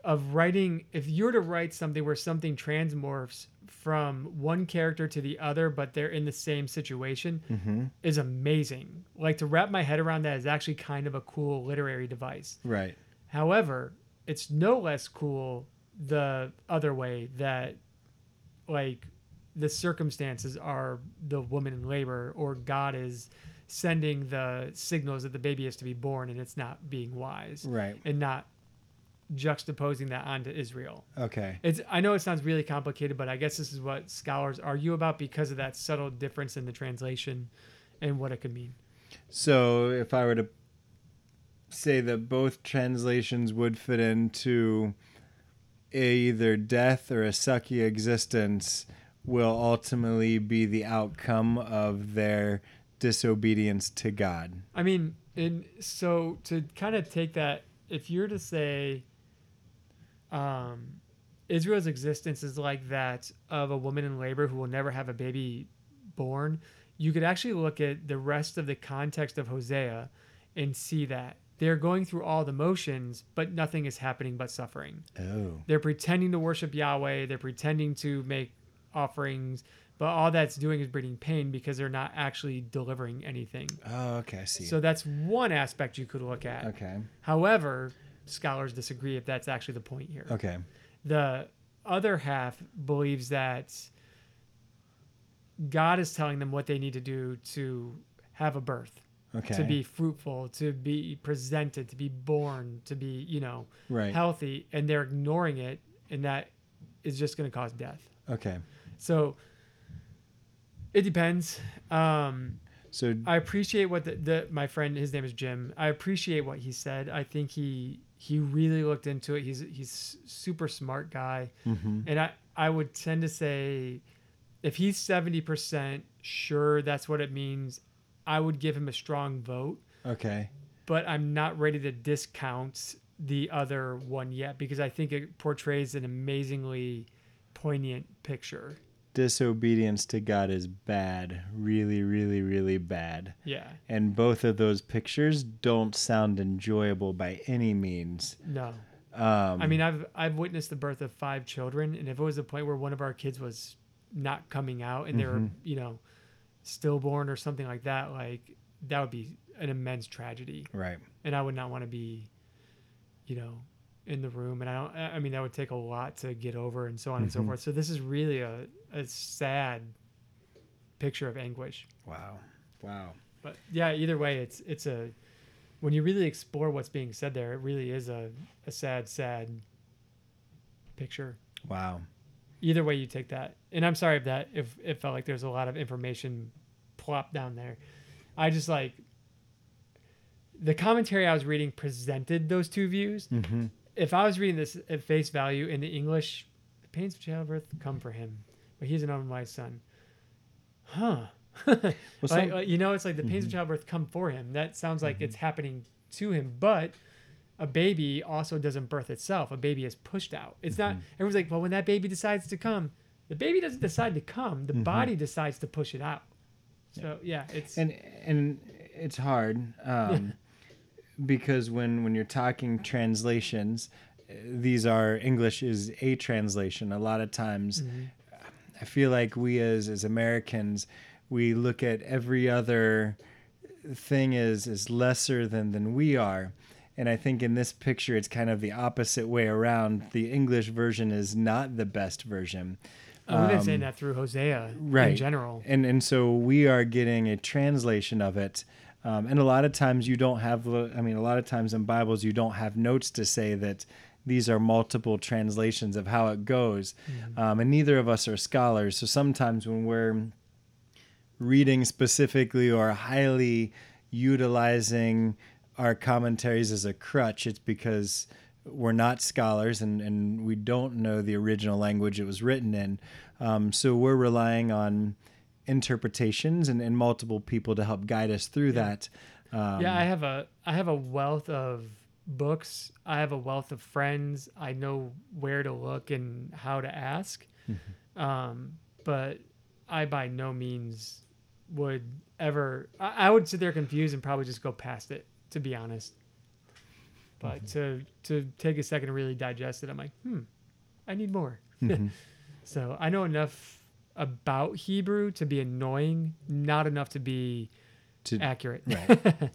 of writing, if you're to write something where something transmorphs from one character to the other, but they're in the same situation, Mhm. is amazing. Like to wrap my head around that is actually kind of a cool literary device. right. However, it's no less cool the other way that like the circumstances are the woman in labor or God is sending the signals that the baby is to be born and it's not being wise Right. and not juxtaposing that onto Israel. Okay. It's I know it sounds really complicated, but I guess this is what scholars argue about because of that subtle difference in the translation and what it could mean. So if I were to say that both translations would fit into either death or a sucky existence will ultimately be the outcome of their disobedience to God. I mean, and so to kind of take that, if you're to say, um, Israel's existence is like that of a woman in labor who will never have a baby born, you could actually look at the rest of the context of Hosea and see that they're going through all the motions, but nothing is happening but suffering. Oh. They're pretending to worship Yahweh. They're pretending to make offerings, but all that's doing is breeding pain because they're not actually delivering anything. Oh, okay. I see. So that's one aspect you could look at. okay. However, scholars disagree if that's actually the point here. Okay. The other half believes that God is telling them what they need to do to have a birth, Okay. to be fruitful, to be presented, to be born, to be, you know, right. healthy, and they're ignoring it, and that is just going to cause death. Okay. So it depends. Um, So I appreciate what the, the my friend his name is Jim. I appreciate what he said. I think he he really looked into it. He's he's super smart guy, mhm. and I I would tend to say if he's seventy percent sure that's what it means, I would give him a strong vote. okay. But I'm not ready to discount the other one yet because I think it portrays an amazingly poignant picture. Disobedience to God is bad. Really, really, really bad. Yeah. And both of those pictures don't sound enjoyable by any means. No. Um, I mean, I've I've witnessed the birth of five children, and if it was a point where one of our kids was not coming out and they were, Mhm. you know, stillborn or something like that, like that would be an immense tragedy, right. and I would not want to be, you know, in the room, and I don't. I mean, that would take a lot to get over, and so on and so Mhm. forth. So this is really a a sad picture of anguish. Wow. Wow. But yeah, either way, it's it's a when you really explore what's being said there, it really is a, a sad, sad picture. Wow. Either way you take that. And I'm sorry if that if it felt like there's a lot of information plopped down there. I just like the commentary I was reading presented those two views. Mm-hmm. If I was reading this at face value in the English, the pains of childbirth come for him, but he's an unwise son. Huh. (laughs) Well, Like- some- you know, it's like the pains of Mhm. childbirth come for him. That sounds like it's happening to him, but a baby also doesn't birth itself. A baby is pushed out. It's not. Mhm. Everyone's like, well, when that baby decides to come, the baby doesn't decide to come. The Mhm. body decides to push it out. So yeah, it's and and it's hard (laughs) um, because when when you're talking translations, uh, these are English is a translation. A lot of times, Mhm. I feel like we as as Americans, we look at every other thing as as lesser than than we are. And I think in this picture, it's kind of the opposite way around. The English version is not the best version. Oh, we've been Um, saying that through Hosea right. in general. and and so we are getting a translation of it um, and a lot of times you don't have i mean a lot of times in bibles you don't have notes to say that these are multiple translations of how it goes um, and neither of us are scholars so sometimes when we're reading specifically or highly utilizing our commentaries as a crutch it's because we're not scholars and, and we don't know the original language it was written in um, so we're relying on interpretations and, and multiple people to help guide us through that. Um, yeah, I have a I have a wealth of books. I have a wealth of friends. I know where to look and how to ask. Mm-hmm. Um, but I by no means would ever. I, I would sit there confused and probably just go past it. To be honest, but Mm-hmm. to to take a second to really digest it, I'm like, hmm, I need more. Mhm. (laughs) So I know enough about Hebrew to be annoying, not enough to be to, accurate. right. (laughs)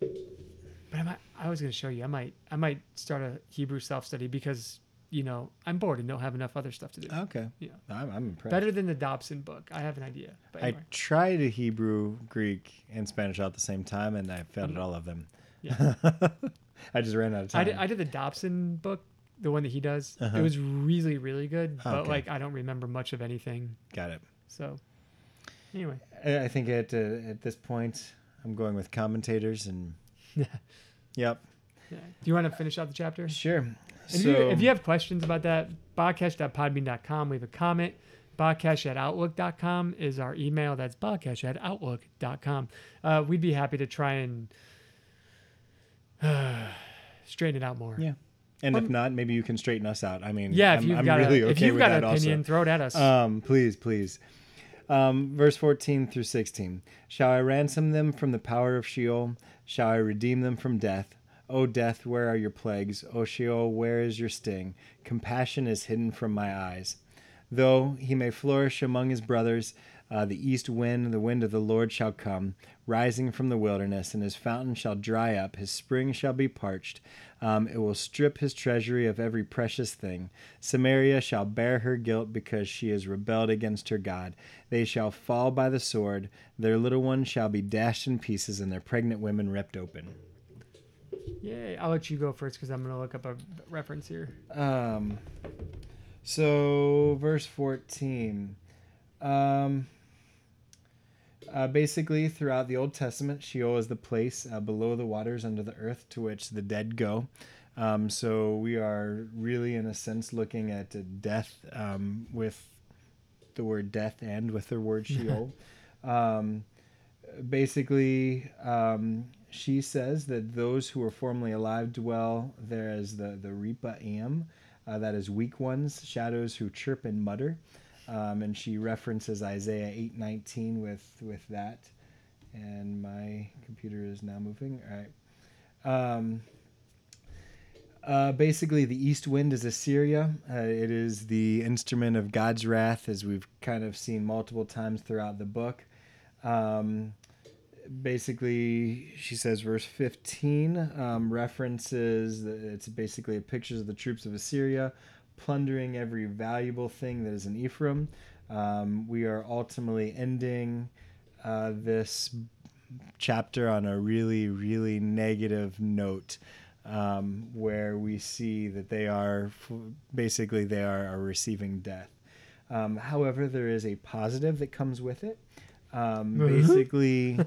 but I might, I was going to show you. I might I might start a Hebrew self study because you know I'm bored and don't have enough other stuff to do. okay. Yeah. I'm, I'm impressed. Better than the Dobson book. I have an idea. But I anyway, tried a Hebrew, Greek, and Spanish all at the same time, and I failed at all of them. yeah. (laughs) I just ran out of I time. did, I did the Dobson book, the one that he does. Uh-huh. It was really really good, but okay. like I don't remember much of anything. Got it. So anyway, I, I think at uh, at this point, I'm going with commentators and. (laughs) yep. yeah. do you want to finish out the chapter? Sure. If, you, if you have questions about that, botcash.podbean.com, leave a comment. Botcash at outlook.com is our email. That's botcash at outlook.com. Uh, we'd be happy to try and uh, straighten it out more. Yeah. And if Um, not, maybe you can straighten us out. I mean, Yeah, if I'm, you've I'm got really a, okay if you've with got that an opinion, also. throw it at us. Um, please, please. Um, verse 14 through 16. Shall I ransom them from the power of Sheol? Shall I redeem them from death? O death, where are your plagues? O Sheol, where is your sting? Compassion is hidden from my eyes. Though he may flourish among his brothers, uh, the east wind, the wind of the Lord shall come, rising from the wilderness, and his fountain shall dry up, his spring shall be parched. Um, it will strip his treasury of every precious thing. Samaria shall bear her guilt because she has rebelled against her God. They shall fall by the sword, their little ones shall be dashed in pieces, and their pregnant women ripped open. Yay! I'll let you go first because I'm gonna look up a reference here. Um, so verse fourteen. Um, uh, basically, throughout the Old Testament, Sheol is the place uh, below the waters under the earth to which the dead go. Um, so we are really, in a sense, looking at death um, with the word death and with the word (laughs) Sheol. um, basically, um, she says that those who are formerly alive dwell there as the, the Rephaim, uh, that is weak ones, shadows who chirp and mutter. Um, and she references Isaiah 8:19 with with that. And my computer is now moving. All right. Um, uh, basically, the east wind is Assyria. Uh, it is the instrument of God's wrath, as we've kind of seen multiple times throughout the book. Um, basically, she says, verse 15 um, references, it's basically pictures of the troops of Assyria plundering every valuable thing that is in Ephraim. Um, we are ultimately ending uh, this chapter on a really, really negative note. Um, where we see that they are basically they are, are receiving death. Um, however, there is a positive that comes with it. Um, mm-hmm. basically,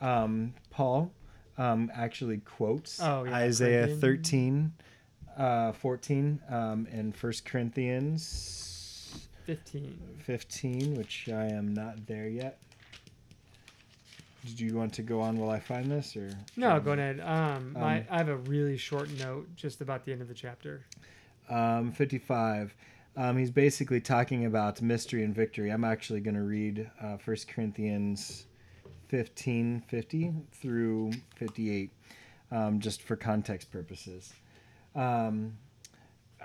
um, Paul um, actually quotes oh, yeah, Isaiah 13 uh, 14 um, and First Corinthians 15. 15, which I am not there yet. Do you want to go on while I find this, or no? Go ahead. Um, um, my, I have a really short note just about the end of the chapter. Um, 55. Um, he's basically talking about mystery and victory. I'm actually going to read uh, 1 Corinthians 15, 50 through 58, um, just for context purposes. Um,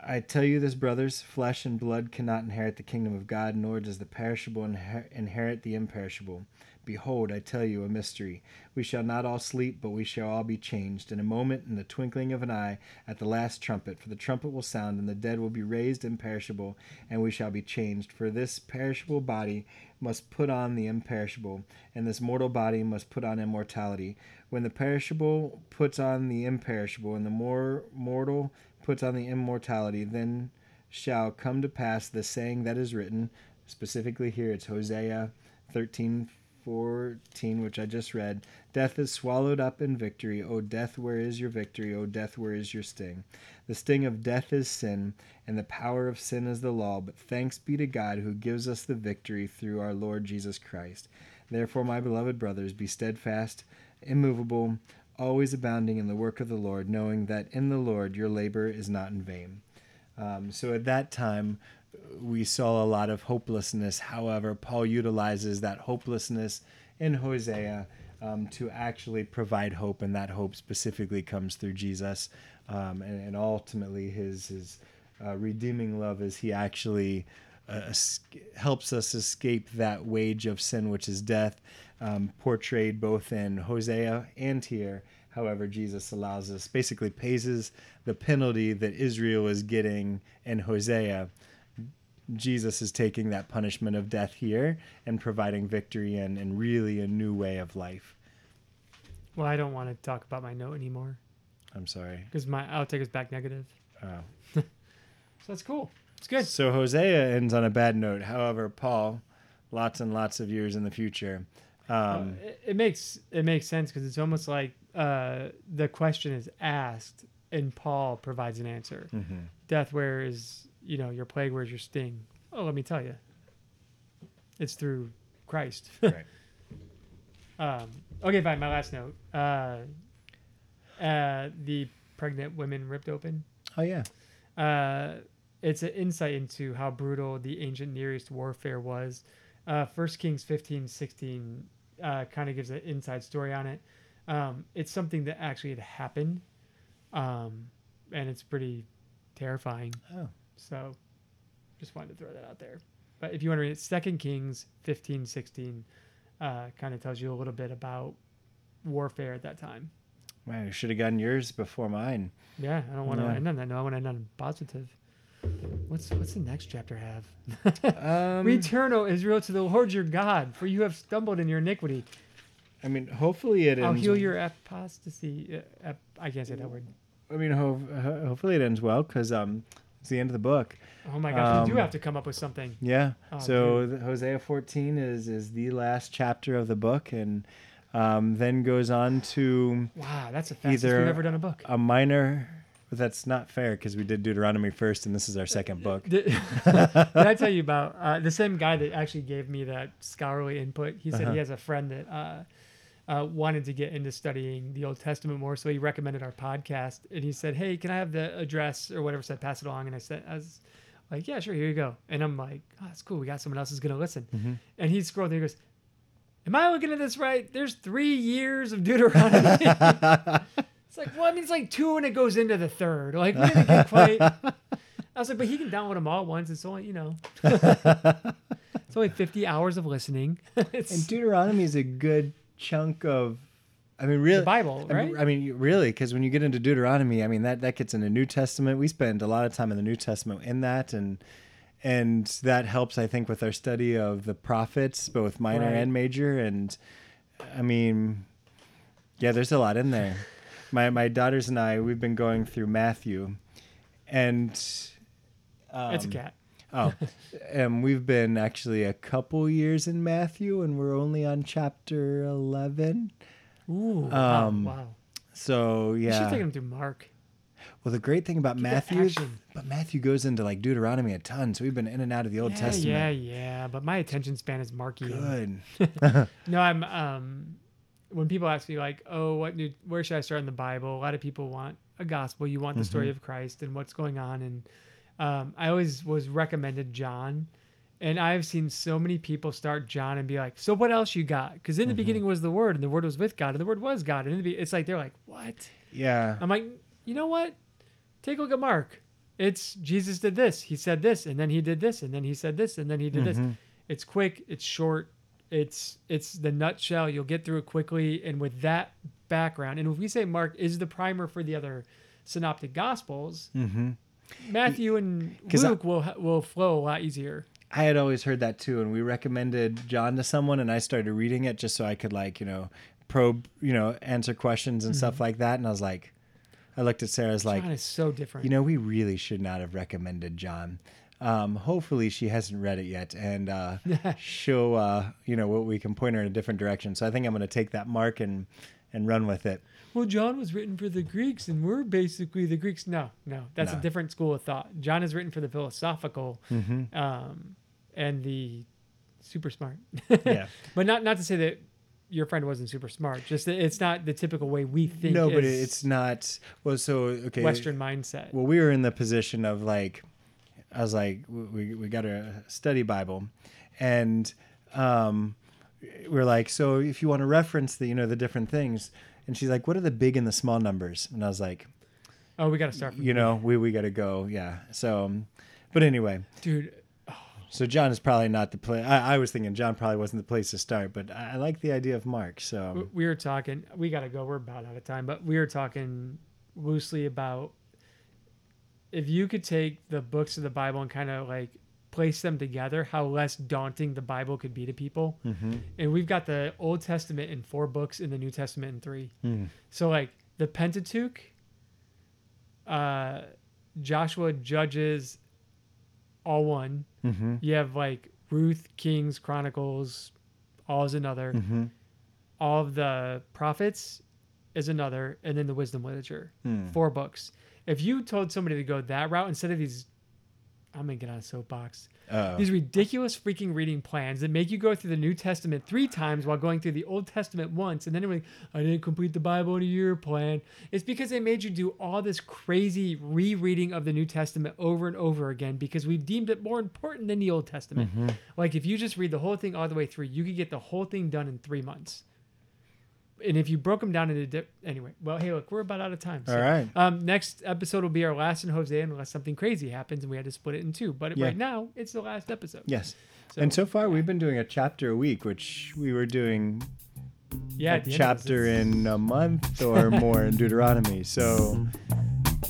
I tell you this, brothers flesh and blood cannot inherit the kingdom of God, nor does the perishable inherit the imperishable. Behold, I tell you a mystery. We shall not all sleep, but we shall all be changed in a moment, in the twinkling of an eye, at the last trumpet. For the trumpet will sound, and the dead will be raised imperishable, and we shall be changed. For this perishable body must put on the imperishable, and this mortal body must put on immortality. When the perishable puts on the imperishable, and the more mortal puts on the immortality, then shall come to pass the saying that is written. Specifically, here it's Hosea 13 14, which I just read. Death is swallowed up in victory. O death, where is your victory? O death, where is your sting? The sting of death is sin, and the power of sin is the law. But thanks be to God who gives us the victory through our Lord Jesus Christ. Therefore, my beloved brothers, be steadfast, immovable, always abounding in the work of the Lord, knowing that in the Lord your labor is not in vain. Um, so at that time, we saw a lot of hopelessness. However, Paul utilizes that hopelessness in Hosea um, to actually provide hope, and that hope specifically comes through Jesus, um, and, and, ultimately his his uh, redeeming love as he actually uh, helps us escape that wage of sin, which is death, um, portrayed both in Hosea and here. However, Jesus allows us, basically pays the penalty that Israel is getting in Hosea Jesus is taking that punishment of death here and providing victory and, and really a new way of life. Well, I don't want to talk about my note anymore. I'm sorry. Because my I'll take us back negative. Oh. (laughs) so that's cool. It's good. So Hosea ends on a bad note. However, Paul, lots and lots of years in the future. Um, uh, it, it, makes it makes sense because it's almost like uh, the question is asked and Paul provides an answer. Mm-hmm. Death, where is you know, your plague, where's your sting? Oh, let me tell you, it's through Christ. (laughs) right. Um, okay, fine. My last note. Uh, uh, the pregnant women ripped open. Oh yeah. Uh, it's an insight into how brutal the ancient Near East warfare was. Uh, First Kings 15, 16 uh, kind of gives an inside story on it. Um, it's something that actually had happened, um, and it's pretty terrifying. Oh. So Just wanted to throw that out there. But if you want to read it, Second Kings 15, 16 uh, kind of tells you a little bit about warfare at that time. Man, you should have gotten yours before mine. Yeah, I don't want to Yeah. end on that. No, I want to end on positive. What's what's the next chapter have? Um, (laughs) Return, O Israel, to the Lord your God, for you have stumbled in your iniquity. I mean, hopefully it ends. I'll heal your apostasy. Uh, ap- I can't say that word. I mean, ho- hopefully it ends well because um, it's the end of the book. Oh my gosh, we do Um, have to come up with something. Yeah. Oh, so the, Hosea 14 is is the last chapter of the book, and um, then goes on to Wow, that's the fastest either we've ever done a book. a minor. But that's not fair because we did Deuteronomy first, and this is our second book. Did, (laughs) did I tell you about uh, the same guy that actually gave me that scholarly input? He said Uh-huh. he has a friend that uh, uh, wanted to get into studying the Old Testament more, so he recommended our podcast. And he said, "Hey, can I have the address or whatever?" Said pass it along, and I said, "I was like, yeah, sure, here you go." And I'm like, "Oh, that's cool. We got someone else who's gonna listen." Mhm. And he scrolled and he goes, "Am I looking at this right? There's three years of Deuteronomy." (laughs) It's like, well, I mean, it's like two and it goes into the third. Like, we didn't get quite. I was like, but he can download them all at once. It's only, you know, (laughs) it's only 50 hours of listening. (laughs) And Deuteronomy is a good chunk of. I mean, the really. Bible, I right? mean, I mean, really, because when you get into Deuteronomy, I mean that that gets in the New Testament. We spend a lot of time in the New Testament in that, and and that helps, I think, with our study of the prophets, both minor Right. and major. And I mean, yeah, there's a lot in there. My my daughters and I, we've been going through Matthew, and um, it's a cat. Oh, and (laughs) we've been actually a couple years in Matthew, and we're only on chapter eleven. Ooh, wow, um, wow. So You should yeah. take him through Mark. Well, the great thing about Get Matthew, but Matthew goes into like Deuteronomy a ton, so we've been in and out of the Old yeah, Testament. yeah, yeah. But my attention span is Marky. Good. (laughs) (laughs) No, I'm. Um, when people ask me like, "Oh, what new? Where should I start in the Bible?" A lot of people want a gospel. You want the story of Christ and what's going on. And um, I always was recommended John, and I've seen so many people start John and be like, "So what else you got?" Because in the beginning was the Word, and the Word was with God, and the Word was God. And be- it's like they're like, "What?" Yeah. I'm like, you know what? Take a look at Mark. It's Jesus did this. He said this, and then he did this, and then he said this, and then he did this. Mhm. It's quick. It's short. It's it's the nutshell. You'll get through it quickly, and with that background, and if we say Mark is the primer for the other synoptic gospels, hmm Matthew and 'Cause I- Luke will will flow a lot easier. I had always heard that too, and we recommended John to someone, and I started reading it just so I could like you know probe, you know, answer questions and stuff like that. And I was like, I looked at Sarah's was like, Mm-hmm. John is so different. you know, we really should not have recommended John. Um, hopefully she hasn't read it yet, and uh, (laughs) she'll, uh, you know, what we can point her in a different direction. So I think I'm going to take that mark and and run with it. Well, John was written for the Greeks, and we're basically the Greeks. No, no, that's No. a different school of thought. John is written for the philosophical Mm-hmm. um, and the super smart. Yeah. (laughs) but not not to say that your friend wasn't super smart. Just that it's not the typical way we think. no, but it's not. Well, so okay. Western mindset. Well, we were in the position of like, I was like, we we got a study Bible, and um, we're like, so if you want to reference the you know the different things, and she's like, what are the big and the small numbers? And I was like, oh, we got to start from you know, we we got to go, yeah. So, um, but anyway, dude. so John is probably not the place. I, I was thinking John probably wasn't the place to start, but I, I like the idea of Mark. So We were talking. We got to go. We're about out of time, but we were talking loosely about if you could take the books of the Bible and kind of like place them together, how less daunting the Bible could be to people. Mhm. And we've got the Old Testament in four books, and the New Testament in three. Mm. So like the Pentateuch, uh, Joshua, Judges, all one. Mhm. You have like Ruth, Kings, Chronicles, all is another. Mhm. All of the prophets is another, and then the wisdom literature. Hmm. Four books. If you told somebody to go that route instead of these, I'm gonna get on a soapbox. Uh-oh. These ridiculous freaking reading plans that make you go through the New Testament three times while going through the Old Testament once, and then you're like, I didn't complete the Bible in a year plan. It's because they made you do all this crazy rereading of the New Testament over and over again because we deemed it more important than the Old Testament. Mm-hmm. Like if you just read the whole thing all the way through, you could get the whole thing done in three months. And if you broke them down into di- anyway, well, hey, look, we're about out of time. All right. Um, next episode will be our last in Hosea unless something crazy happens and we had to split it in two. But Yeah. right now, it's the last episode. Yes. So, and so far, we've been doing a chapter a week, which we were doing yeah, a the end this, chapter in a month or (laughs) more in Deuteronomy. So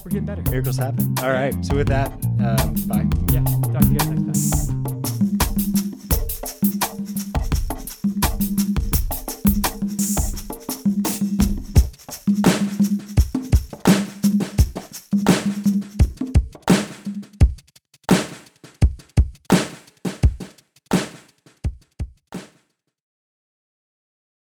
We're getting better. miracles happen. All right. So with that, um, bye. Yeah. Talk to you guys next time.